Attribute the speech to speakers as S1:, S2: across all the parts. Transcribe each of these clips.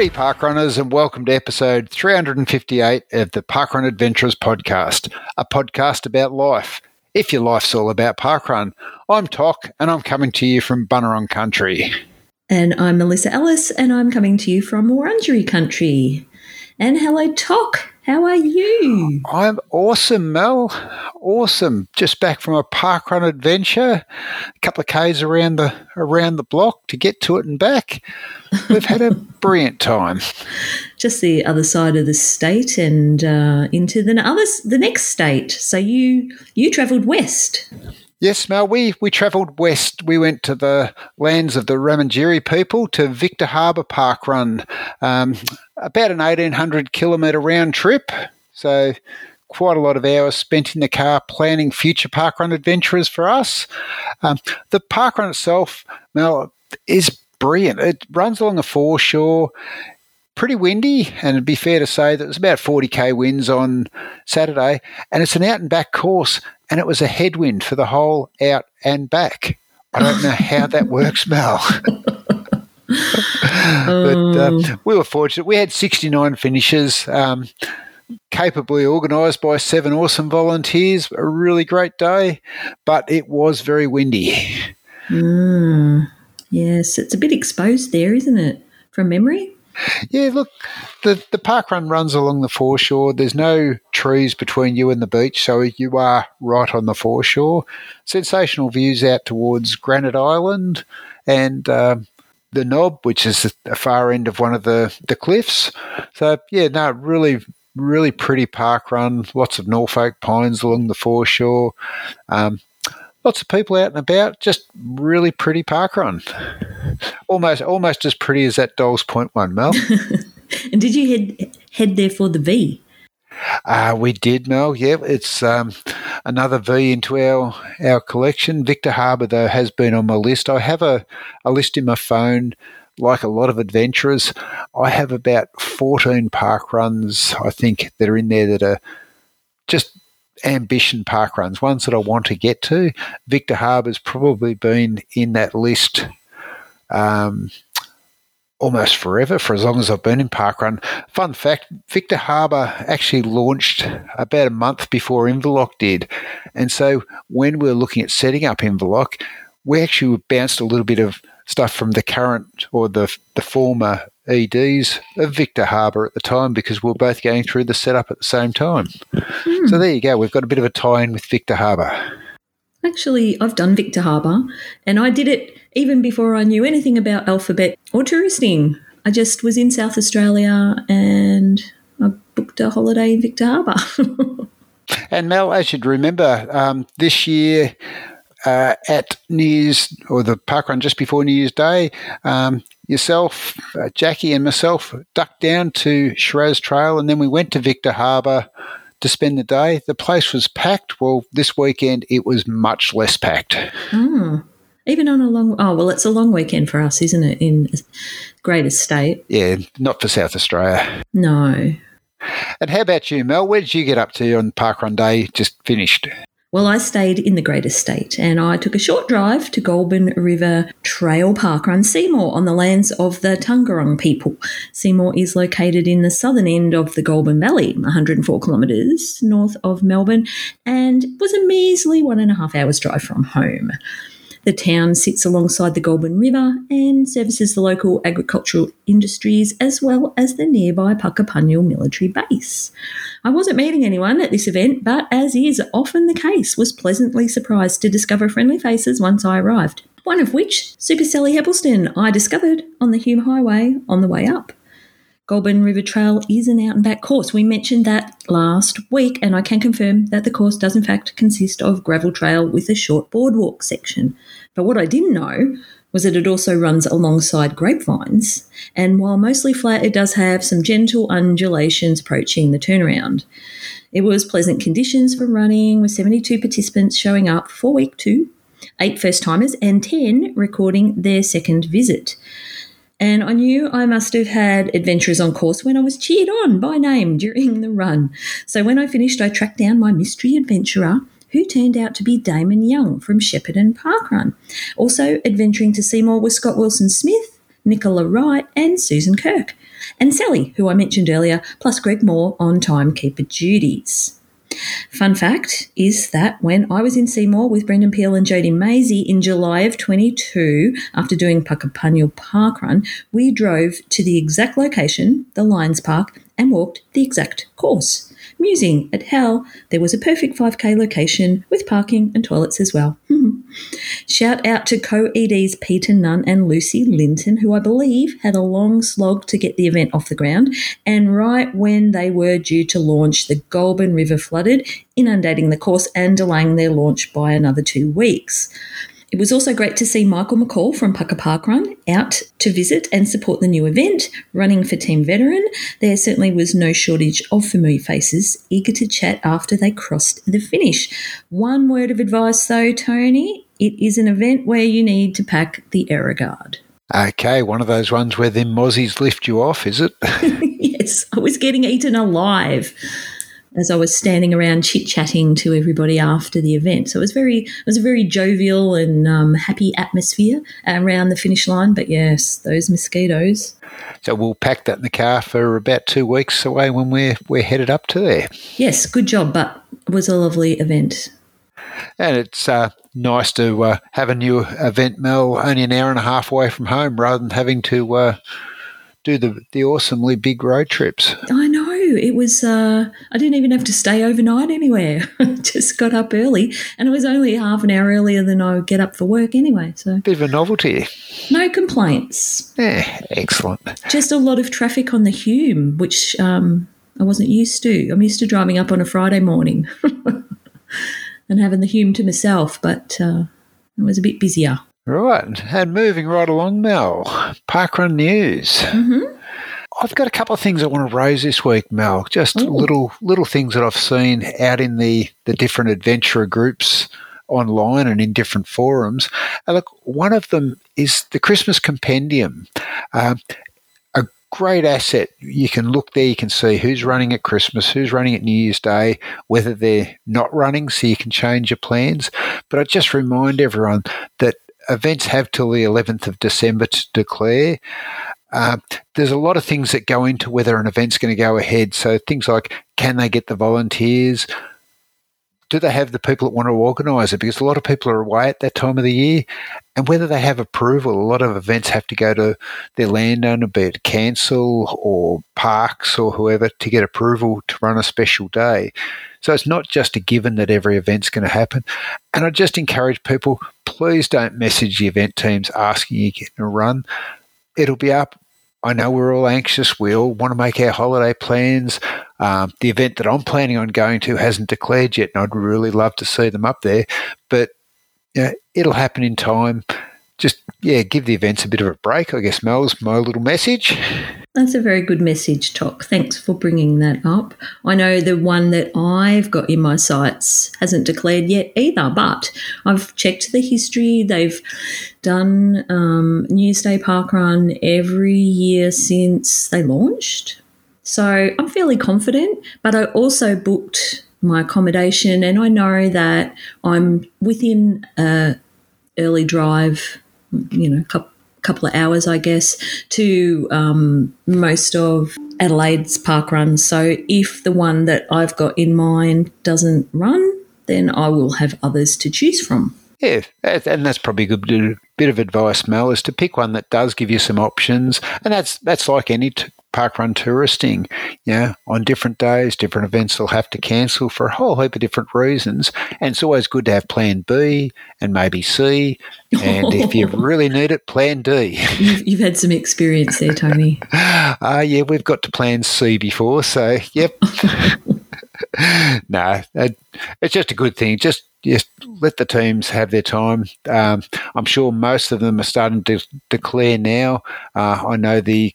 S1: Howdy, parkrunners, and welcome to episode 358 of the Parkrun Adventurers podcast, a podcast about life. If your life's all about parkrun, I'm Toc, and I'm coming to you from Bunurong Country.
S2: And I'm Melissa Ellis, and I'm coming to you from Wurundjeri Country. And hello, Toc. How are you?
S1: I'm awesome, Mel. Awesome. Just back from a parkrun adventure, a couple of k's around the around the block to get to it and back. We've had a brilliant time.
S2: Just the other side of the state and uh, into the other the next state. So you you travelled west.
S1: Yes, Mel, we, we travelled west. We went to the lands of the Ramindjeri people to Victor Harbor Park Run, um, about an 1800 kilometre round trip. So, quite a lot of hours spent in the car planning future parkrun adventures for us. Um, the parkrun itself, Mel, is brilliant. It runs along the foreshore pretty windy, and it'd be fair to say that it was about 40k winds on Saturday, and it's an out and back course, and it was a headwind for the whole out and back. I don't know how that works, Mel. but um, we were fortunate. We had 69 finishes, um, capably organised by seven awesome volunteers. A really great day, but it was very windy.
S2: Mm, yes, it's a bit exposed there, isn't it? From memory?
S1: Yeah, look, the, the park run runs along the foreshore. There's no trees between you and the beach, so you are right on the foreshore. Sensational views out towards Granite Island and um, the Knob, which is the far end of one of the, the cliffs. So, yeah, no, really, really pretty park run. Lots of Norfolk pines along the foreshore. Um, lots of people out and about. Just really pretty park run. Almost, almost as pretty as that Dolls Point one, Mel.
S2: and did you head head there for the V?
S1: Uh, we did, Mel. Yeah, it's um, another V into our our collection. Victor Harbor, though, has been on my list. I have a, a list in my phone. Like a lot of adventurers, I have about 14 park runs, I think, that are in there that are just ambition park runs, ones that I want to get to. Victor Harbor's probably been in that list um, almost forever, for as long as I've been in parkrun. Fun fact Victor Harbor actually launched about a month before Inverloch did. And so when we are looking at setting up Inverloch, we actually bounced a little bit of stuff from the current or the, the former EDs of Victor Harbor at the time because we are both going through the setup at the same time. Hmm. So there you go. We've got a bit of a tie in with Victor Harbor.
S2: Actually, I've done Victor Harbor and I did it even before I knew anything about alphabet or touristing. I just was in South Australia and I booked a holiday in Victor Harbor.
S1: and Mel, as you'd remember, um, this year uh, at New Year's or the park run just before New Year's Day, um, yourself, uh, Jackie, and myself ducked down to Shiraz Trail, and then we went to Victor Harbor to spend the day. The place was packed. Well, this weekend it was much less packed.
S2: Mm. Even on a long, oh, well, it's a long weekend for us, isn't it, in Great State,
S1: Yeah, not for South Australia.
S2: No.
S1: And how about you, Mel? Where did you get up to on Parkrun Day just finished?
S2: Well, I stayed in the Great Estate and I took a short drive to Goulburn River Trail Park Run Seymour on the lands of the Taungurung people. Seymour is located in the southern end of the Goulburn Valley, 104 kilometres north of Melbourne, and was a measly one and a half hours drive from home. The town sits alongside the Goulburn River and services the local agricultural industries as well as the nearby Puckapunyal military base. I wasn't meeting anyone at this event, but as is often the case, was pleasantly surprised to discover friendly faces once I arrived. One of which, Super Sally Heppelston, I discovered on the Hume Highway on the way up. Goulburn River Trail is an out and back course. We mentioned that last week, and I can confirm that the course does in fact consist of gravel trail with a short boardwalk section. But what I didn't know was that it also runs alongside grapevines, and while mostly flat, it does have some gentle undulations approaching the turnaround. It was pleasant conditions for running, with 72 participants showing up for week two, eight first timers, and 10 recording their second visit. And I knew I must have had adventurers on course when I was cheered on by name during the run. So when I finished, I tracked down my mystery adventurer who turned out to be Damon Young from Shepparton Parkrun. Also adventuring to Seymour was Scott Wilson Smith, Nicola Wright, and Susan Kirk. And Sally, who I mentioned earlier, plus Greg Moore on timekeeper duties. Fun fact is that when I was in Seymour with Brendan Peel and Jodie Maisie in July of 22, after doing Puckapunyal Park Run, we drove to the exact location, the Lions Park, and walked the exact course musing at how there was a perfect 5k location with parking and toilets as well. Shout out to co EDs Peter Nunn and Lucy Linton, who I believe had a long slog to get the event off the ground. And right when they were due to launch, the Goulburn River flooded, inundating the course and delaying their launch by another two weeks. It was also great to see Michael McCall from Pucker Park Run out to visit and support the new event, running for Team Veteran. There certainly was no shortage of familiar faces eager to chat after they crossed the finish. One word of advice though, Tony it is an event where you need to pack the Aeroguard.
S1: Okay, one of those ones where the mozzies lift you off, is it?
S2: yes, I was getting eaten alive as I was standing around chit chatting to everybody after the event. So it was very, it was a very jovial and um, happy atmosphere around the finish line. But yes, those mosquitoes.
S1: So we'll pack that in the car for about two weeks away when we're we're headed up to there.
S2: Yes, good job. But it was a lovely event.
S1: And it's uh, nice to uh, have a new event, Mel, only an hour and a half away from home, rather than having to uh, do the the awesomely big road trips.
S2: I know it was. Uh, I didn't even have to stay overnight anywhere. Just got up early, and it was only half an hour earlier than I would get up for work anyway. So
S1: bit of a novelty.
S2: No complaints.
S1: Yeah, excellent.
S2: Just a lot of traffic on the Hume, which um, I wasn't used to. I'm used to driving up on a Friday morning and having the Hume to myself, but uh, it was a bit busier.
S1: Right, and moving right along, Mel, Parkrun News.
S2: Mm-hmm.
S1: I've got a couple of things I want to raise this week, Mel. Just Ooh. little little things that I've seen out in the the different adventurer groups online and in different forums. And look, one of them is the Christmas Compendium. Um, a great asset. You can look there, you can see who's running at Christmas, who's running at New Year's Day, whether they're not running, so you can change your plans. But I just remind everyone that events have till the 11th of December to declare. Uh, there's a lot of things that go into whether an event's going to go ahead. So things like can they get the volunteers? Do they have the people that want to organise it? Because a lot of people are away at that time of the year, and whether they have approval, a lot of events have to go to their landowner, be it council or parks or whoever, to get approval to run a special day. So it's not just a given that every event's going to happen. And I just encourage people please don't message the event teams asking you to get in a run. It'll be up. I know we're all anxious. We all want to make our holiday plans. Um, the event that I'm planning on going to hasn't declared yet, and I'd really love to see them up there. But you know, it'll happen in time just yeah, give the events a bit of a break. I guess Mel's my little message.
S2: That's a very good message, Toc. Thanks for bringing that up. I know the one that I've got in my sights hasn't declared yet either, but I've checked the history. They've done um, Day Park Run every year since they launched. So I'm fairly confident, but I also booked my accommodation and I know that I'm within a early drive you know, couple of hours, I guess, to um, most of Adelaide's park runs. So if the one that I've got in mind doesn't run, then I will have others to choose from.
S1: Yeah, and that's probably a good bit of advice, Mel, is to pick one that does give you some options, and that's that's like any t- parkrun touristing. Yeah, on different days, different events they'll have to cancel for a whole heap of different reasons. And it's always good to have plan B and maybe C. And if you really need it, plan D.
S2: You've, you've had some experience there, Tony.
S1: Ah, uh, yeah, we've got to plan C before. So, yep. no, it's just a good thing. Just just let the teams have their time. Um, I'm sure most of them are starting to declare now. Uh, I know the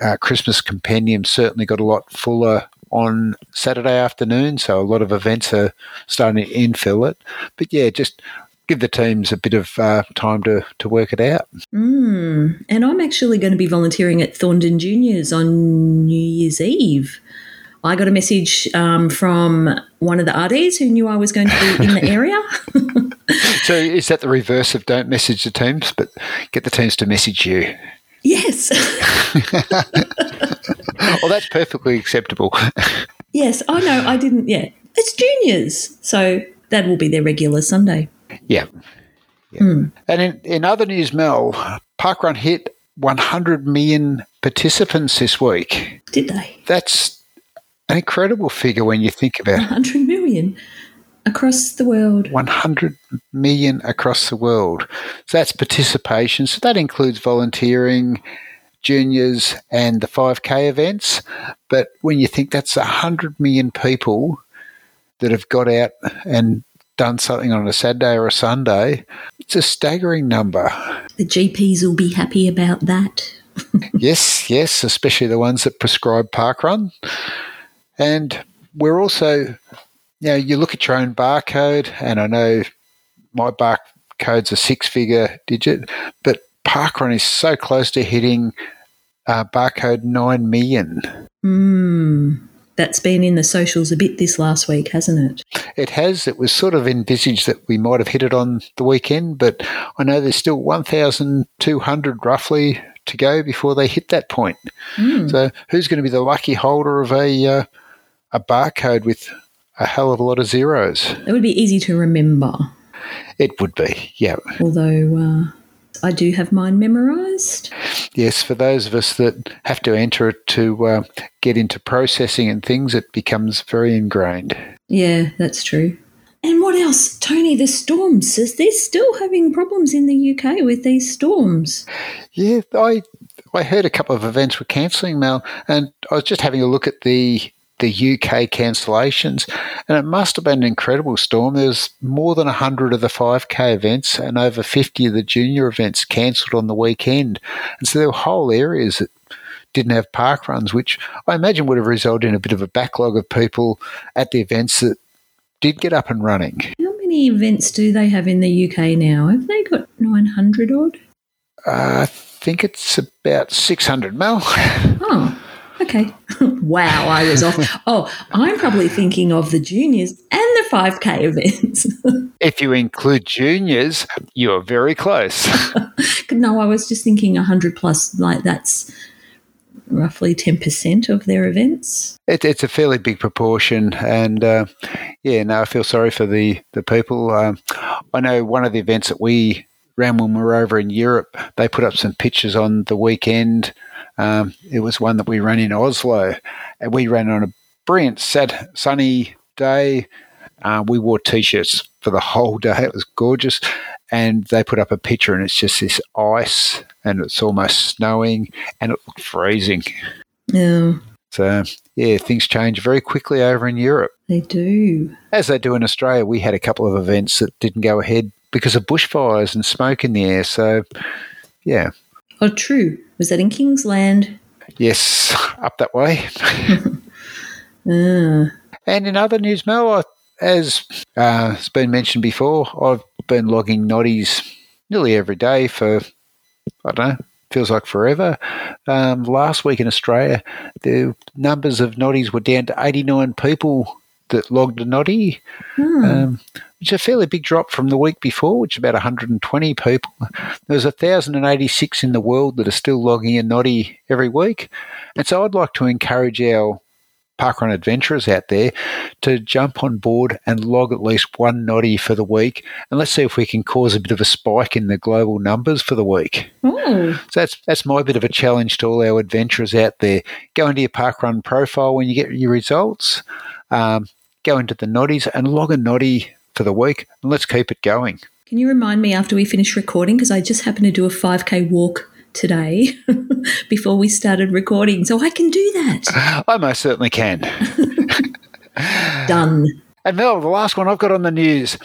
S1: uh, Christmas compendium certainly got a lot fuller on Saturday afternoon, so a lot of events are starting to infill it. But yeah, just give the teams a bit of uh, time to, to work it out.
S2: Mm. And I'm actually going to be volunteering at Thorndon Juniors on New Year's Eve. I got a message um, from one of the RDs who knew I was going to be in the area.
S1: so is that the reverse of don't message the teams, but get the teams to message you?
S2: Yes.
S1: well, that's perfectly acceptable.
S2: yes. Oh, no, I didn't. Yeah. It's juniors. So that will be their regular Sunday.
S1: Yeah. yeah. Mm. And in, in other news, Mel, Parkrun hit 100 million participants this week.
S2: Did they?
S1: That's an incredible figure when you think about
S2: it. 100 million across the world.
S1: 100 million across the world. So that's participation. So that includes volunteering, juniors, and the 5K events. But when you think that's 100 million people that have got out and done something on a Saturday or a Sunday, it's a staggering number.
S2: The GPs will be happy about that.
S1: yes, yes, especially the ones that prescribe parkrun. And we're also you know, you look at your own barcode, and I know my barcode's a six figure digit, but Parkrun is so close to hitting uh, barcode 9 million.
S2: Mm, that's been in the socials a bit this last week, hasn't it?
S1: It has. It was sort of envisaged that we might have hit it on the weekend, but I know there's still 1,200 roughly to go before they hit that point. Mm. So who's going to be the lucky holder of a, uh, a barcode with a hell of a lot of zeros.
S2: It would be easy to remember.
S1: It would be, yeah.
S2: Although uh, I do have mine memorised.
S1: Yes, for those of us that have to enter it to uh, get into processing and things, it becomes very ingrained.
S2: Yeah, that's true. And what else? Tony, the storms. Is they're still having problems in the UK with these storms?
S1: Yeah, I I heard a couple of events were cancelling, Mel, and I was just having a look at the the UK cancellations, and it must have been an incredible storm. There was more than 100 of the 5K events and over 50 of the junior events cancelled on the weekend. And so there were whole areas that didn't have park runs, which I imagine would have resulted in a bit of a backlog of people at the events that did get up and running.
S2: How many events do they have in the UK now? Have they got 900 odd?
S1: Uh, I think it's about 600, Mel.
S2: Oh. Okay. wow, I was off. Oh, I'm probably thinking of the juniors and the 5K events.
S1: if you include juniors, you're very close.
S2: no, I was just thinking 100 plus, like that's roughly 10% of their events.
S1: It, it's a fairly big proportion. And uh, yeah, no, I feel sorry for the, the people. Um, I know one of the events that we ran when we were over in Europe, they put up some pictures on the weekend um, it was one that we ran in Oslo, and we ran on a brilliant, sad, sunny day. Uh, we wore t-shirts for the whole day. It was gorgeous, and they put up a picture, and it's just this ice, and it's almost snowing, and it looked freezing.
S2: Yeah.
S1: So yeah, things change very quickly over in Europe.
S2: They do,
S1: as they do in Australia. We had a couple of events that didn't go ahead because of bushfires and smoke in the air. So yeah.
S2: Oh, true. Was that in Kingsland?
S1: Yes, up that way.
S2: uh.
S1: And in other news, Mel, as uh, has been mentioned before, I've been logging notties nearly every day for, I don't know, feels like forever. Um, last week in Australia, the numbers of notties were down to 89 people that logged a nottie. Hmm. Um, which is a fairly big drop from the week before, which is about 120 people. There's 1,086 in the world that are still logging a nottie every week. And so I'd like to encourage our parkrun adventurers out there to jump on board and log at least one nottie for the week. And let's see if we can cause a bit of a spike in the global numbers for the week.
S2: Ooh.
S1: So that's that's my bit of a challenge to all our adventurers out there. Go into your parkrun profile when you get your results. Um, go into the notties and log a nottie for the week, and let's keep it going.
S2: Can you remind me after we finish recording? Because I just happened to do a 5K walk today before we started recording, so I can do that.
S1: I most certainly can.
S2: Done.
S1: And Mel, the last one I've got on the news.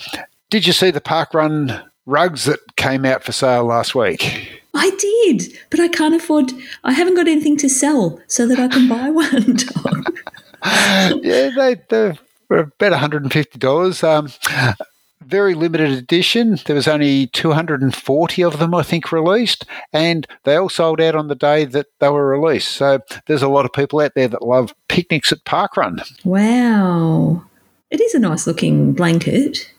S1: Did you see the park run rugs that came out for sale last week?
S2: I did, but I can't afford. I haven't got anything to sell so that I can buy one.
S1: yeah, they, about $150. Um, very limited edition. There was only 240 of them, I think, released, and they all sold out on the day that they were released. So there's a lot of people out there that love picnics at parkrun.
S2: Wow. It is a nice looking blanket.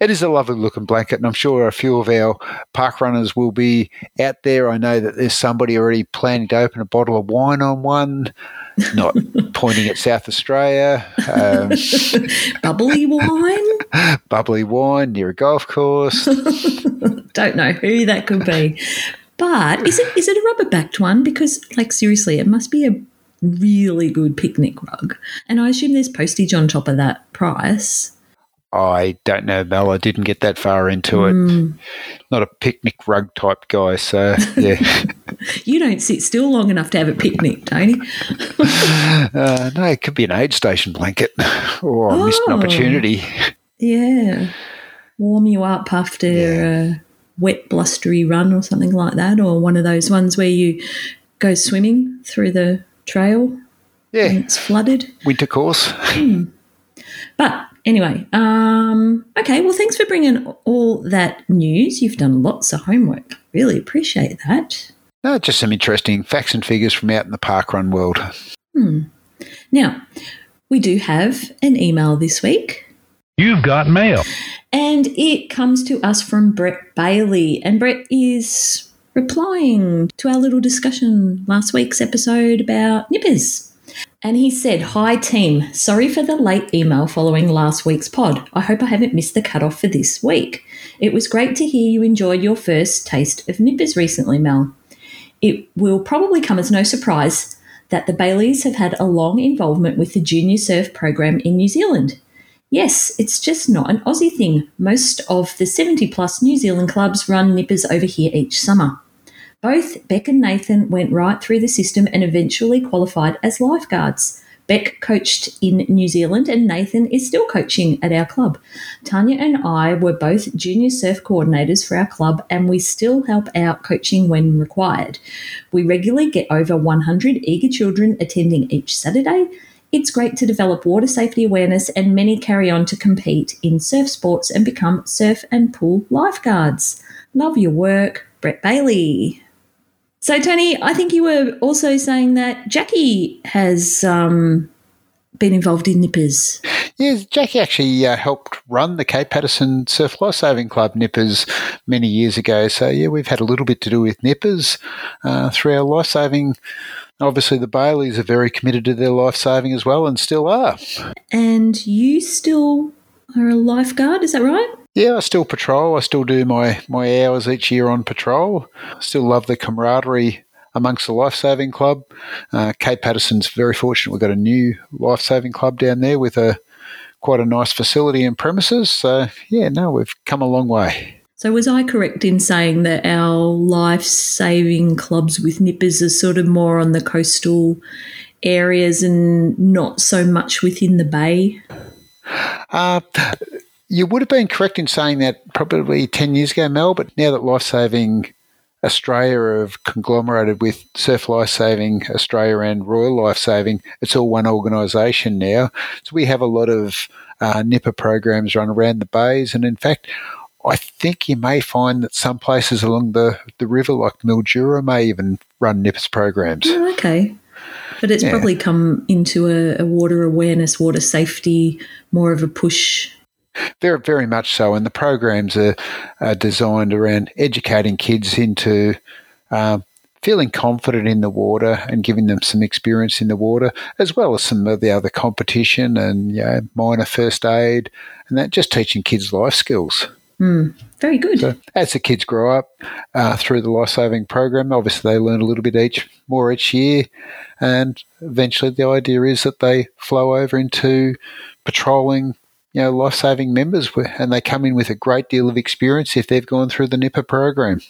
S1: It is a lovely looking blanket, and I'm sure a few of our park runners will be out there. I know that there's somebody already planning to open a bottle of wine on one, not pointing at South Australia. Um,
S2: bubbly wine?
S1: bubbly wine near a golf course.
S2: Don't know who that could be. But is it is it a rubber backed one? Because like seriously, it must be a really good picnic rug. And I assume there's postage on top of that price.
S1: I don't know, Mel. I didn't get that far into it. Mm. Not a picnic rug type guy, so yeah.
S2: you don't sit still long enough to have a picnic, Tony.
S1: uh, no, it could be an aid station blanket. or oh, missed an opportunity.
S2: Yeah. Warm you up after yeah. a wet, blustery run or something like that, or one of those ones where you go swimming through the trail.
S1: Yeah.
S2: it's flooded.
S1: Winter course.
S2: Hmm. But Anyway, um, okay, well, thanks for bringing all that news. You've done lots of homework. Really appreciate that.
S1: No, just some interesting facts and figures from out in the parkrun world.
S2: Hmm. Now, we do have an email this week.
S3: You've got mail.
S2: And it comes to us from Brett Bailey. And Brett is replying to our little discussion last week's episode about nippers. And he said, Hi team, sorry for the late email following last week's pod. I hope I haven't missed the cutoff for this week. It was great to hear you enjoyed your first taste of nippers recently, Mel. It will probably come as no surprise that the Baileys have had a long involvement with the junior surf program in New Zealand. Yes, it's just not an Aussie thing. Most of the 70 plus New Zealand clubs run nippers over here each summer. Both Beck and Nathan went right through the system and eventually qualified as lifeguards. Beck coached in New Zealand and Nathan is still coaching at our club. Tanya and I were both junior surf coordinators for our club and we still help out coaching when required. We regularly get over 100 eager children attending each Saturday. It's great to develop water safety awareness and many carry on to compete in surf sports and become surf and pool lifeguards. Love your work, Brett Bailey. So, Tony, I think you were also saying that Jackie has um, been involved in Nippers.
S1: Yes, Jackie actually uh, helped run the Cape Patterson Surf Life Saving Club Nippers many years ago. So, yeah, we've had a little bit to do with Nippers uh, through our lifesaving. Obviously, the Baileys are very committed to their lifesaving as well and still are.
S2: And you still are a lifeguard, is that right?
S1: Yeah, I still patrol. I still do my, my hours each year on patrol. I still love the camaraderie amongst the lifesaving club. Uh, Cape Patterson's very fortunate. We've got a new lifesaving club down there with a quite a nice facility and premises. So yeah, no, we've come a long way.
S2: So was I correct in saying that our life saving clubs with nippers are sort of more on the coastal areas and not so much within the bay?
S1: Uh, you would have been correct in saying that probably 10 years ago, Mel, but now that Lifesaving Australia have conglomerated with Surf Lifesaving Australia and Royal Lifesaving, it's all one organisation now. So we have a lot of uh, Nipper programs run around the bays, and in fact, I think you may find that some places along the, the river, like Mildura, may even run NIPS programs.
S2: Oh, okay. But it's yeah. probably come into a, a, water awareness, water safety, more of a push
S1: very, very much so. And the programs are, are designed around educating kids into um, feeling confident in the water and giving them some experience in the water, as well as some of the other competition and you know, minor first aid, and that just teaching kids life skills.
S2: Mm, very good.
S1: So as the kids grow up uh, through the life saving program, obviously they learn a little bit each more each year, and eventually the idea is that they flow over into patrolling you know, life saving members, and they come in with a great deal of experience if they've gone through the Nipper program.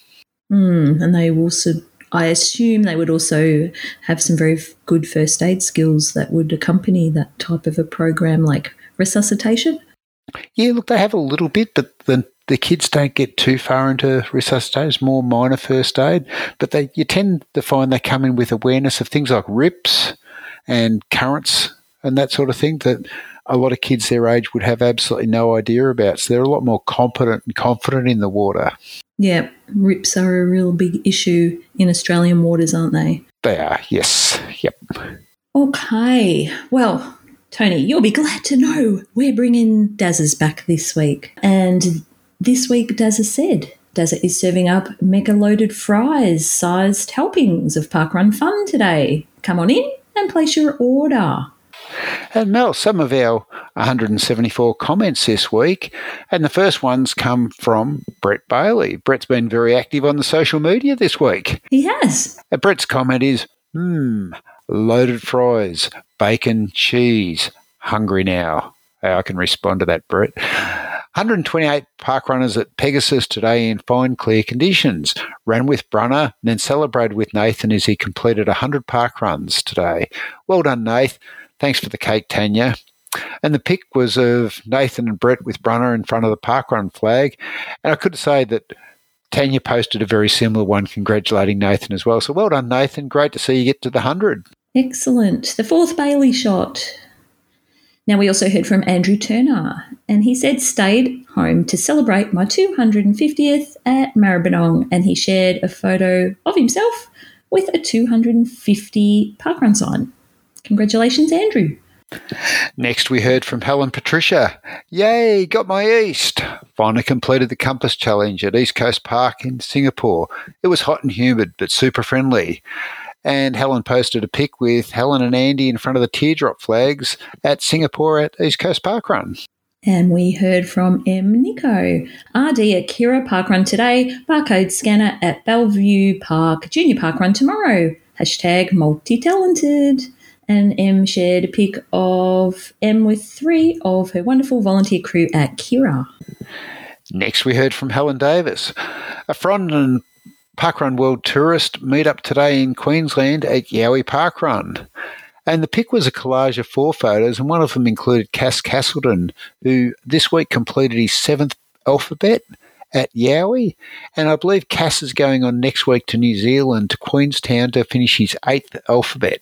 S2: Mm, and they also, I assume, they would also have some very good first aid skills that would accompany that type of a program, like resuscitation.
S1: Yeah, look, they have a little bit, but the the kids don't get too far into resuscitation. It's more minor first aid, but they you tend to find they come in with awareness of things like rips and currents and that sort of thing that a lot of kids their age would have absolutely no idea about. So they're a lot more competent and confident in the water.
S2: Yeah, rips are a real big issue in Australian waters, aren't they?
S1: They are, yes. Yep.
S2: Okay. Well, Tony, you'll be glad to know we're bringing Dazza back this week. And this week, Dazza said, Dazza is serving up mega loaded fries sized helpings of Parkrun Fun today. Come on in and place your order.
S1: And Mel, some of our 174 comments this week, and the first ones come from Brett Bailey. Brett's been very active on the social media this week.
S2: He has.
S1: And Brett's comment is, hmm, loaded fries, bacon, cheese, hungry now. I can respond to that, Brett. 128 park runners at Pegasus today in fine, clear conditions. Ran with Brunner and then celebrated with Nathan as he completed 100 park runs today. Well done, Nath. Thanks for the cake, Tanya. And the pic was of Nathan and Brett with Brunner in front of the parkrun flag. And I could say that Tanya posted a very similar one congratulating Nathan as well. So well done, Nathan. Great to see you get to the 100.
S2: Excellent. The fourth Bailey shot. Now, we also heard from Andrew Turner, and he said, stayed home to celebrate my 250th at Maribyrnong, and he shared a photo of himself with a 250 parkrun sign. Congratulations, Andrew.
S1: Next, we heard from Helen Patricia. Yay, got my East. Finally completed the Compass Challenge at East Coast Park in Singapore. It was hot and humid, but super friendly. And Helen posted a pic with Helen and Andy in front of the teardrop flags at Singapore at East Coast Park Run.
S2: And we heard from M. Nico. RD at Kirra Park Run today, barcode scanner at Bellevue Park, Junior Park Run tomorrow. Hashtag multi talented. And M shared a pic of M with three of her wonderful volunteer crew at Kirra.
S1: Next, we heard from Helen Davis. A Frondon Parkrun World Tourist meet up today in Queensland at Yowie Parkrun. And the pic was a collage of four photos, and one of them included Cass Castleton, who this week completed his seventh alphabet at Yowie. And I believe Cass is going on next week to New Zealand, to Queenstown, to finish his eighth alphabet.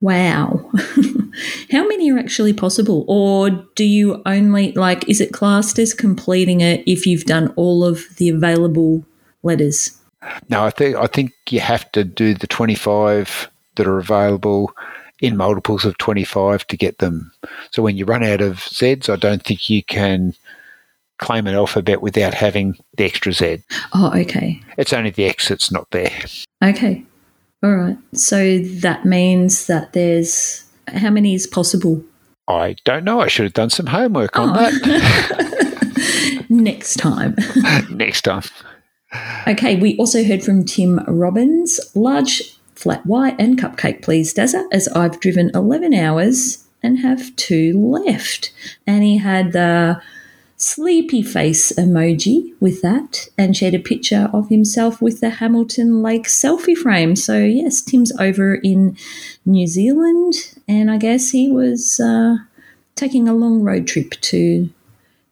S2: Wow. How many are actually possible? Or do you only, like, is it classed as completing it if you've done all of the available letters?
S1: No, I think I think you have to do the 25 that are available in multiples of 25 to get them. So when you run out of Zs, I don't think you can claim an alphabet without having the extra Z.
S2: Oh, okay.
S1: It's only the X that's not there.
S2: Okay. All right. So that means that there's how many is possible?
S1: I don't know. I should have done some homework on oh.
S2: that. Next time.
S1: Next time.
S2: Okay, we also heard from Tim Robbins. Large flat white and cupcake, please, Dazza, as I've driven 11 hours and have two left. And he had the sleepy face emoji with that and shared a picture of himself with the Hamilton Lake selfie frame. So, yes, Tim's over in New Zealand, and I guess he was uh, taking a long road trip to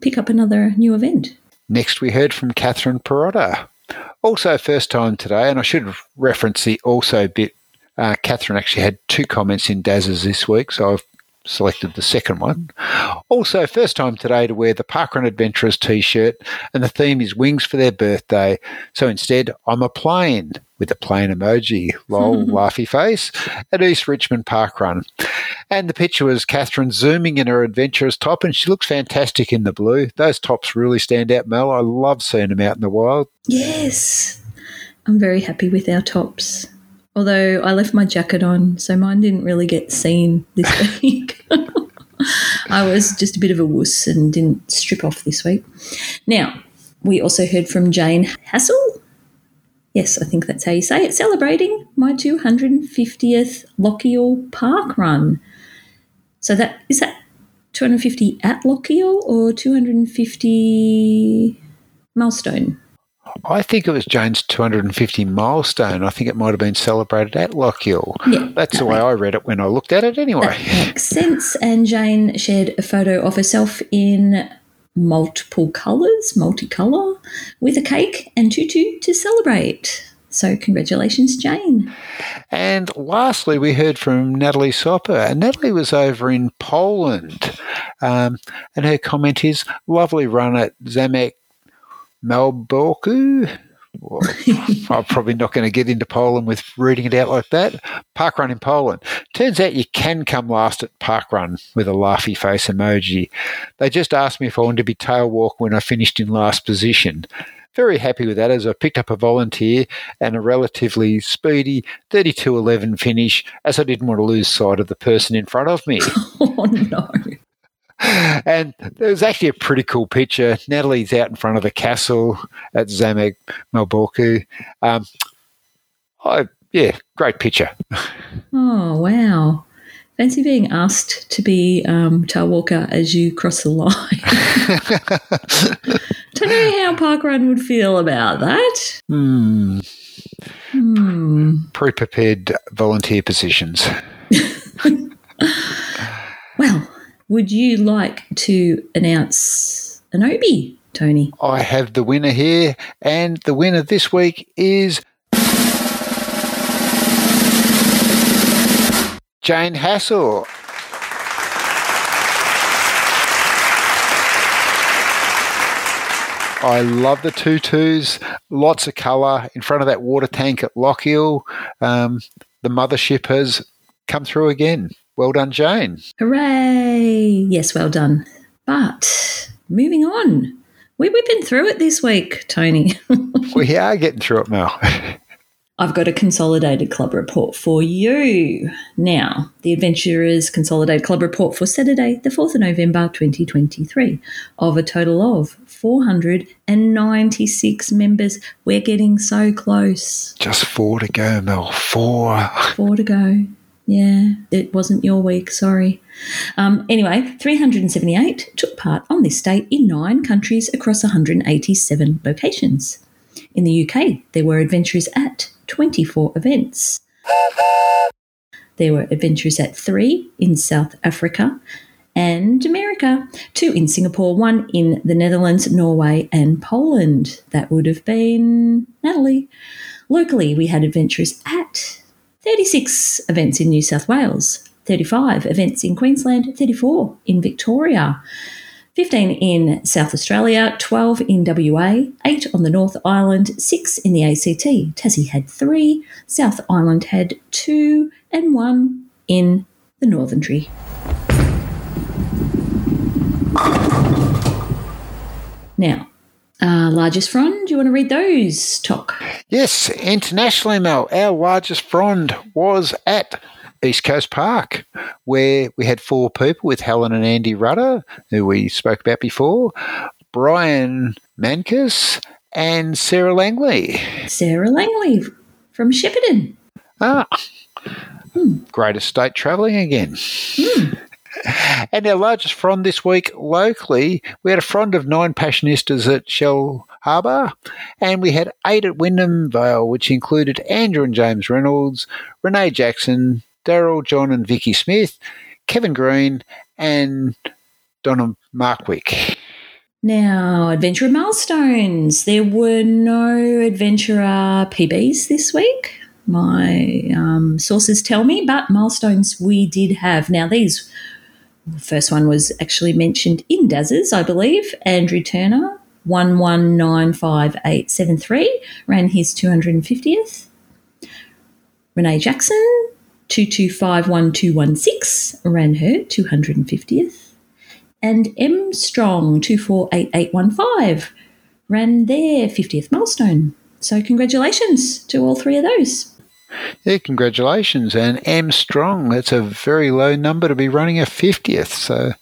S2: pick up another new event.
S1: Next, we heard from Catherine Perotta. Also, first time today, and I should reference the also bit. Uh, Catherine actually had two comments in Daz's this week, so I've selected the second one. Also, first time today to wear the Parkrun Adventurers t shirt, and the theme is wings for their birthday. So instead, I'm a plane with a plane emoji, lol, laughy face, at East Richmond Parkrun. And the picture was Catherine zooming in her adventurous top, and she looks fantastic in the blue. Those tops really stand out, Mel. I love seeing them out in the wild.
S2: Yes, I'm very happy with our tops. Although I left my jacket on, so mine didn't really get seen this week. I was just a bit of a wuss and didn't strip off this week. Now, we also heard from Jane Hassel. Yes, I think that's how you say it. Celebrating my 250th Lochiel Park Run. So that is that 250 at Lochiel or 250 milestone?
S1: I think it was Jane's 250 milestone. I think it might have been celebrated at Lochiel. Yeah, That's the way I read it when I looked at it anyway.
S2: That makes sense. And Jane shared a photo of herself in multiple colours, multicolour, with a cake and tutu to celebrate. So, congratulations, Jane.
S1: And lastly, we heard from Natalie Sopper. And Natalie was over in Poland. Um, and her comment is lovely run at Zamek Malborku. Well, I'm probably not going to get into Poland with reading it out like that. Park run in Poland. Turns out you can come last at park run with a laughy face emoji. They just asked me if I wanted to be tail walk when I finished in last position. Very happy with that as I picked up a volunteer and a relatively speedy 32.11 finish as I didn't want to lose sight of the person in front of me.
S2: Oh, no.
S1: And there was actually a pretty cool picture. Natalie's out in front of the castle at Zamek Malborku. Um, I, yeah, great picture.
S2: Oh, wow. Fancy being asked to be um, tail walker as you cross the line. Don't know how Parkrun would feel about that.
S1: Hmm.
S2: Hmm.
S1: Pre prepared volunteer positions.
S2: Well, would you like to announce an Obi, Tony?
S1: I have the winner here, and the winner this week is Jane Hassel. I love the tutus, lots of colour in front of that water tank at Lochiel. Um, the mothership has come through again. Well done, Jane.
S2: Hooray! Yes, well done. But moving on, we, we've been through it this week, Tony.
S1: We are getting through it, now.
S2: I've got a consolidated club report for you. Now, the Adventurers Consolidated Club Report for Saturday, the 4th of November 2023, of a total of 496 members. We're getting so close.
S1: Just four to go, Mel. Four.
S2: Four to go. Yeah, it wasn't your week, sorry. Um, anyway, 378 took part on this date in nine countries across 187 locations. In the UK, there were adventurers at 24 events. There were adventurers at three in South Africa and America, two in Singapore, one in the Netherlands, Norway, and Poland. That would have been Natalie. Locally, we had adventurers at 36 events in New South Wales, 35 events in Queensland, 34 in Victoria. 15 in South Australia, 12 in WA, 8 on the North Island, 6 in the ACT. Tassie had 3, South Island had 2, and 1 in the Northern Tree. Now, uh, largest frond, do you want to read those, Toc?
S1: Yes, internationally, Mel, our largest frond was at East Coast Park, where we had four people with Helen and Andy Rudder, who we spoke about before, Brian Mancus, and Sarah Langley.
S2: Sarah Langley from Shepparton.
S1: Ah, great estate travelling again. And our largest frond this week locally, we had a frond of nine passionistas at Shell Harbour, and we had eight at Wyndham Vale, which included Andrew and James Reynolds, Renee Jackson, Daryl, John and Vicky Smith, Kevin Green, and Donna Markwick.
S2: Now, adventurer milestones. There were no adventurer PBs this week. My um, sources tell me, but milestones we did have. Now, these the first one was actually mentioned in Daz's, I believe. Andrew Turner, 11958873, ran his 250th. Renee Jackson, 22511216, ran her 250th. And M Strong, 248815, ran their 50th milestone. So, congratulations to all three of those.
S1: Yeah, congratulations. And M Strong, that's a very low number to be running a 50th. So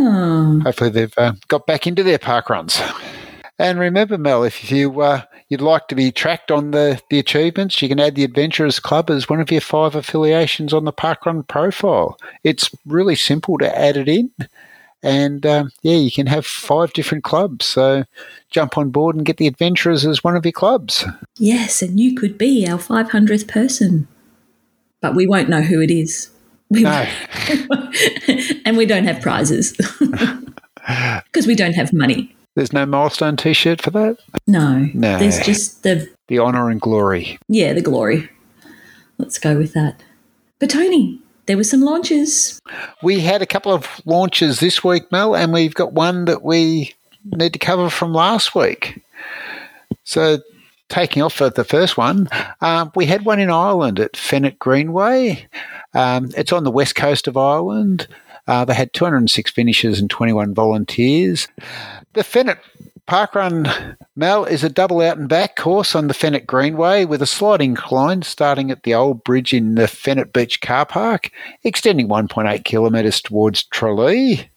S2: Oh,
S1: hopefully they've uh, got back into their park runs. And remember, Mel, if you uh, you'd like to be tracked on the, the achievements, you can add the Adventurers Club as one of your five affiliations on the Parkrun profile. It's really simple to add it in. And um, yeah, you can have five different clubs. So jump on board and get the Adventurers as one of your clubs.
S2: yes, and you could be our 500th person. But we won't know who it is. We
S1: No,
S2: and we don't have prizes because we don't have money.
S1: there's no milestone t shirt for that.
S2: No,
S1: No.
S2: there's just the
S1: The honour and glory.
S2: yeah the glory. Let's go with that. But Tony, there were some launches.
S1: We had a couple of launches this week, Mel, and we've got one that we need to cover from last week. So taking off at the first one, um, we had one in Ireland at Fenit Greenway. Um, it's on the west coast of Ireland. Uh, they had 206 finishers and 21 volunteers. The Fenit Parkrun Mel is a double out and back course on the Fenit Greenway with a slight incline starting at the old bridge in the Fenit Beach car park, extending 1.8 kilometres towards Tralee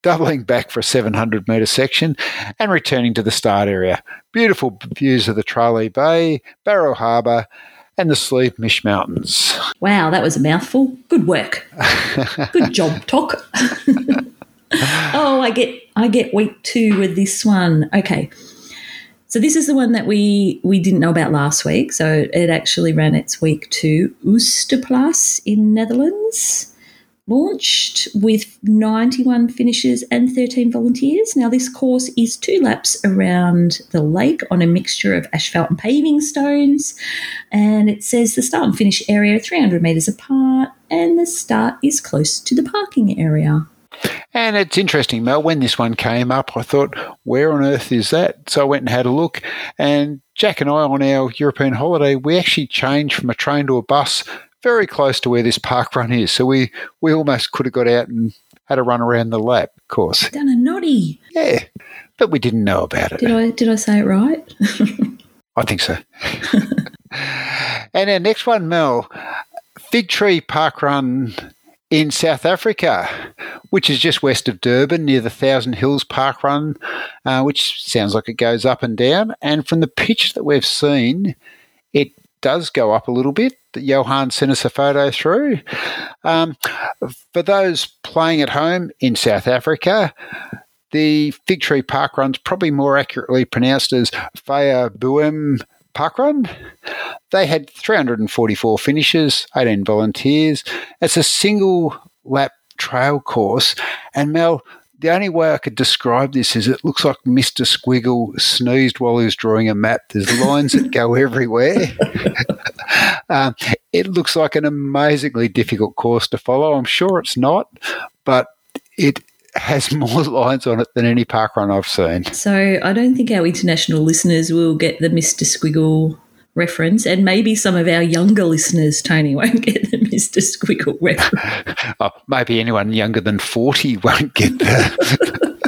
S1: doubling back for a 700 metre section and returning to the start area. Beautiful views of the Tralee Bay, Barrow Harbour, and the Slieve Mish Mountains.
S2: Wow, that was a mouthful. Good work. Good job, Toc. oh, I get I get week two with this one. Okay. So this is the one that we we didn't know about last week. So it actually ran its week two Oosterplas in Netherlands launched with 91 finishers and 13 volunteers. Now, this course is two laps around the lake on a mixture of asphalt and paving stones. And it says the start and finish area 300 metres apart, and the start is close to the parking area.
S1: And it's interesting, Mel, when this one came up, I thought, where on earth is that? So I went and had a look. And Jack and I, on our European holiday, we actually changed from a train to a bus very close to where this park run is. So we, we almost could have got out and had a run around the lap, of course.
S2: Done a nottie.
S1: Yeah, but we didn't know about it.
S2: Did I did I say it right?
S1: I think so. and our next one, Mel, Fig Tree Park Run in South Africa, which is just west of Durban near the Thousand Hills Park Run, uh, which sounds like it goes up and down. And from the pitch that we've seen, it does go up a little bit. Johan sent us a photo through. Um, for those playing at home in South Africa, the Fig Tree Park Run's probably more accurately pronounced as Vyeboom Park Run. They had 344 finishes, 18 volunteers. It's a single lap trail course. And Mel, the only way I could describe this is it looks like Mr. Squiggle sneezed while he was drawing a map. There's lines that go everywhere. um, it looks like an amazingly difficult course to follow. I'm sure it's not, but it has more lines on it than any park run I've seen.
S2: So I don't think our international listeners will get the Mr. Squiggle reference, and maybe some of our younger listeners, Tony, won't get the Mr. Squiggle reference.
S1: oh, maybe anyone younger than 40 won't get that.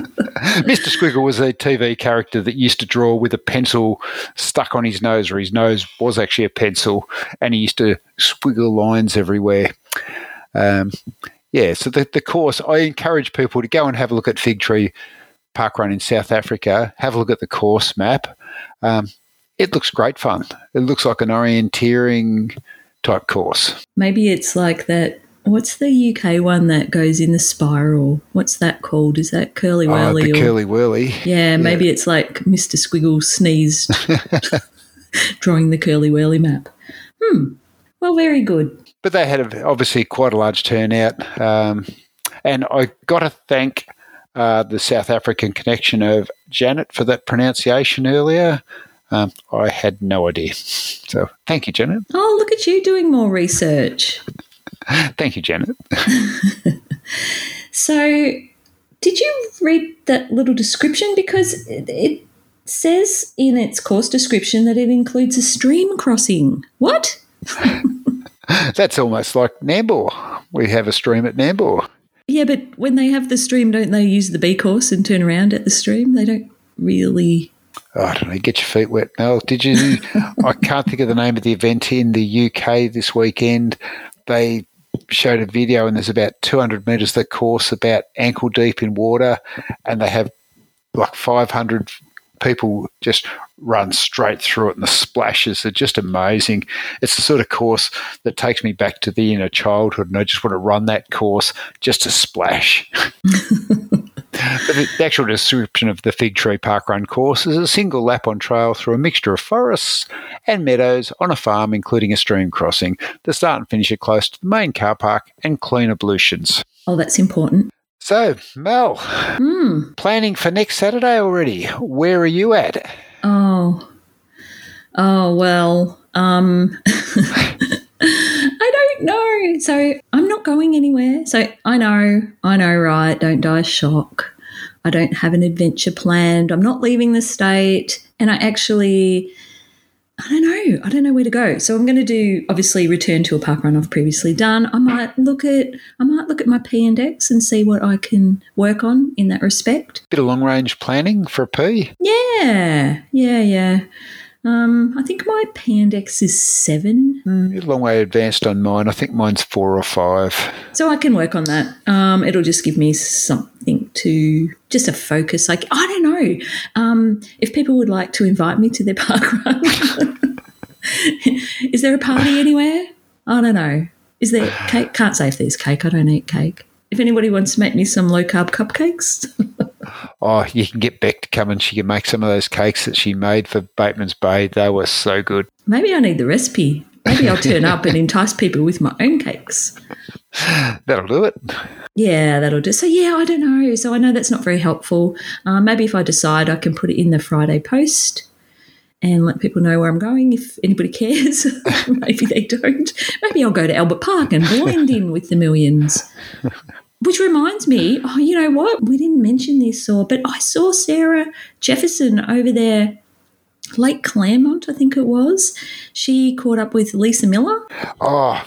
S1: Mr. Squiggle was a TV character that used to draw with a pencil stuck on his nose, or his nose was actually a pencil, and he used to squiggle lines everywhere. Um, yeah, so the, the course, I encourage people to go and have a look at Fig Tree Park Run in South Africa, have a look at the course map. Um, it looks great fun. It looks like an orienteering type course.
S2: Maybe it's like that. What's the UK one that goes in the spiral? What's that called? Is that Curly Whirly?
S1: Oh, the or, Curly Whirly.
S2: Yeah, maybe yeah. it's like Mr. Squiggle sneezed drawing the Curly Whirly map. Hmm. Well, very good.
S1: But they had obviously quite a large turnout. Um, and I got to thank uh, the South African connection of Janet for that pronunciation earlier. Um, I had no idea. So thank you, Janet.
S2: Oh, look at you doing more research.
S1: thank you, Janet.
S2: so, did you read that little description? Because it, it says in its course description that it includes a stream crossing. What?
S1: That's almost like Nambour. We have a stream at Nambour.
S2: Yeah, but when they have the stream, don't they use the B course and turn around at the stream? They don't really
S1: oh, I don't know, get your feet wet. Mel, did you? I can't think of the name of the event in the UK this weekend. They showed a video, and there's about 200 metres of the course, about ankle deep in water, and they have like 500 people just run straight through it, and the splashes are just amazing. It's the sort of course that takes me back to the inner childhood, and I just want to run that course just to splash. the, actual description of the Fig Tree Park Run course is a single lap on trail through a mixture of forests and meadows on a farm, including a stream crossing. The start and finish are close to the main car park and clean ablutions.
S2: Oh, that's important.
S1: So, Mel, mm. planning for next Saturday already. Where are you at?
S2: Oh, oh well. Um, I don't know. So I'm not going anywhere. So I know, I know, right? Don't die shock. I don't have an adventure planned. I'm not leaving the state. And I actually I don't know. I don't know where to go. So I'm going to do obviously return to a park run I've previously done. I might look at I might look at my P index and see what I can work on in that respect.
S1: Bit of long range planning for a P.
S2: Yeah, yeah, yeah. Um, I think my P index is seven.
S1: Mm, a long way advanced on mine. I think mine's four or five.
S2: So I can work on that. Um, it'll just give me something to just a focus. Like I don't know um, if people would like to invite me to their park run. is there a party anywhere? I don't know. Is there cake? Can't say if there's cake. I don't eat cake. If anybody wants to make me some low carb cupcakes.
S1: oh, you can get Beck to come and she can make some of those cakes that she made for Bateman's Bay. They were so good.
S2: Maybe I need the recipe. Maybe I'll turn up and entice people with my own cakes.
S1: That'll do it.
S2: Yeah, that'll do. So, yeah, I don't know. So, I know that's not very helpful. Uh, maybe if I decide, I can put it in the Friday post and let people know where I'm going if anybody cares. maybe they don't. Maybe I'll go to Albert Park and blend in with the millions. Which reminds me, oh, you know what? We didn't mention this, or but I saw Sarah Jefferson over there, Lake Claremont, I think it was. She caught up with Lisa Miller.
S1: Oh,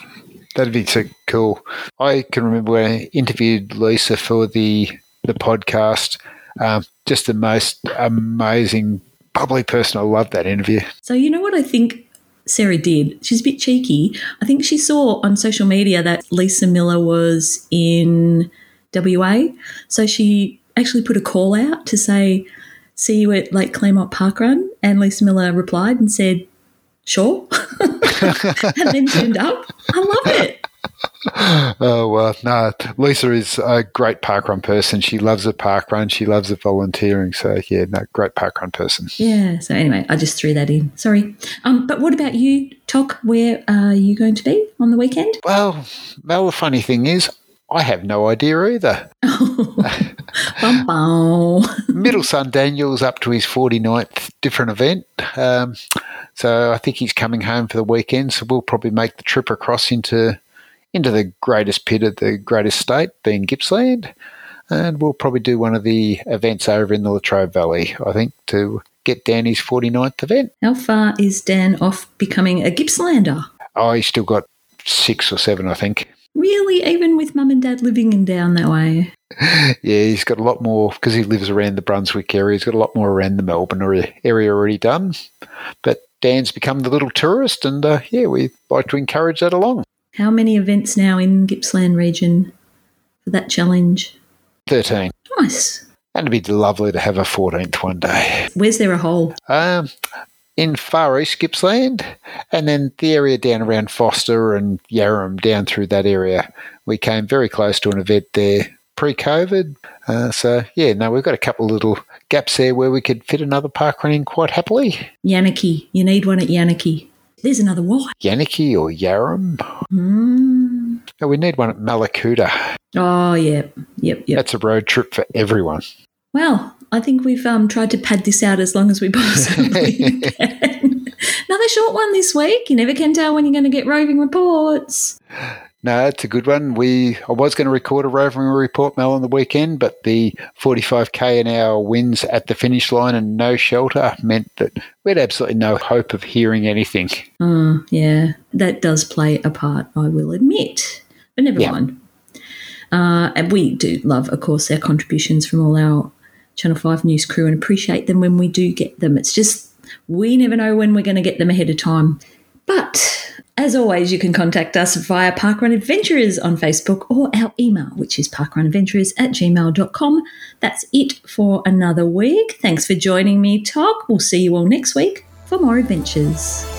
S1: that'd be so cool. I can remember when I interviewed Lisa for the the podcast. Um, just the most amazing bubbly person. I love that interview.
S2: So you know what I think Sarah did. She's a bit cheeky. I think she saw on social media that Lisa Miller was in WA. So she actually put a call out to say, see you at Lake Claremont Park Run. And Lisa Miller replied and said, sure. and then turned up. I love it.
S1: oh well, no. Lisa is a great parkrun person. She loves a parkrun. She loves the volunteering. So yeah, no, great parkrun person.
S2: Yeah. So anyway, I just threw that in. Sorry. Um, but what about you, Toc? Where are you going to be on the weekend?
S1: Well, well, the funny thing is, I have no idea either.
S2: bum, bum.
S1: Middle son Daniel's up to his 49th different event. Um, so I think he's coming home for the weekend. So we'll probably make the trip across into into the greatest pit of the greatest state, being Gippsland. And we'll probably do one of the events over in the Latrobe Valley, I think, to get Danny's 49th event.
S2: How far is Dan off becoming a Gippslander?
S1: Oh, he's still got six or seven, I think.
S2: Really? Even with mum and dad living in down that way?
S1: yeah, he's got a lot more, because he lives around the Brunswick area, he's got a lot more around the Melbourne area already done. But Dan's become the little tourist, and uh, yeah, we like to encourage that along.
S2: How many events now in Gippsland region for that challenge?
S1: 13.
S2: Nice.
S1: And it'd be lovely to have a 14th one day.
S2: Where's there a hole?
S1: Um, in Far East Gippsland, and then the area down around Foster and Yarram, down through that area. We came very close to an event there pre COVID. Uh, so, yeah, no, we've got a couple of little gaps there where we could fit another park running quite happily.
S2: Yanakie. You need one at Yanakie. There's another Y.
S1: Yanakie or Yarram.
S2: Mm.
S1: Oh, we need one at Mallacoota.
S2: Oh, yep, yep, yep.
S1: That's a road trip for everyone.
S2: Well, I think we've um, tried to pad this out as long as we possibly can. Another short one this week. You never can tell when you're going to get roving reports.
S1: No, it's a good one. We I was going to record a roving report, Mel, on the weekend, but the 45k an hour winds at the finish line and no shelter meant that we had absolutely no hope of hearing anything.
S2: Oh, yeah, that does play a part, I will admit. But never yeah. mind. Uh, and we do love, of course, our contributions from all our Channel 5 news crew and appreciate them when we do get them. It's just we never know when we're going to get them ahead of time. But as always, you can contact us via Parkrun Adventurers on Facebook or our email, which is parkrunadventurers at gmail.com. That's it for another week. Thanks for joining me, Toc. We'll see you all next week for more adventures.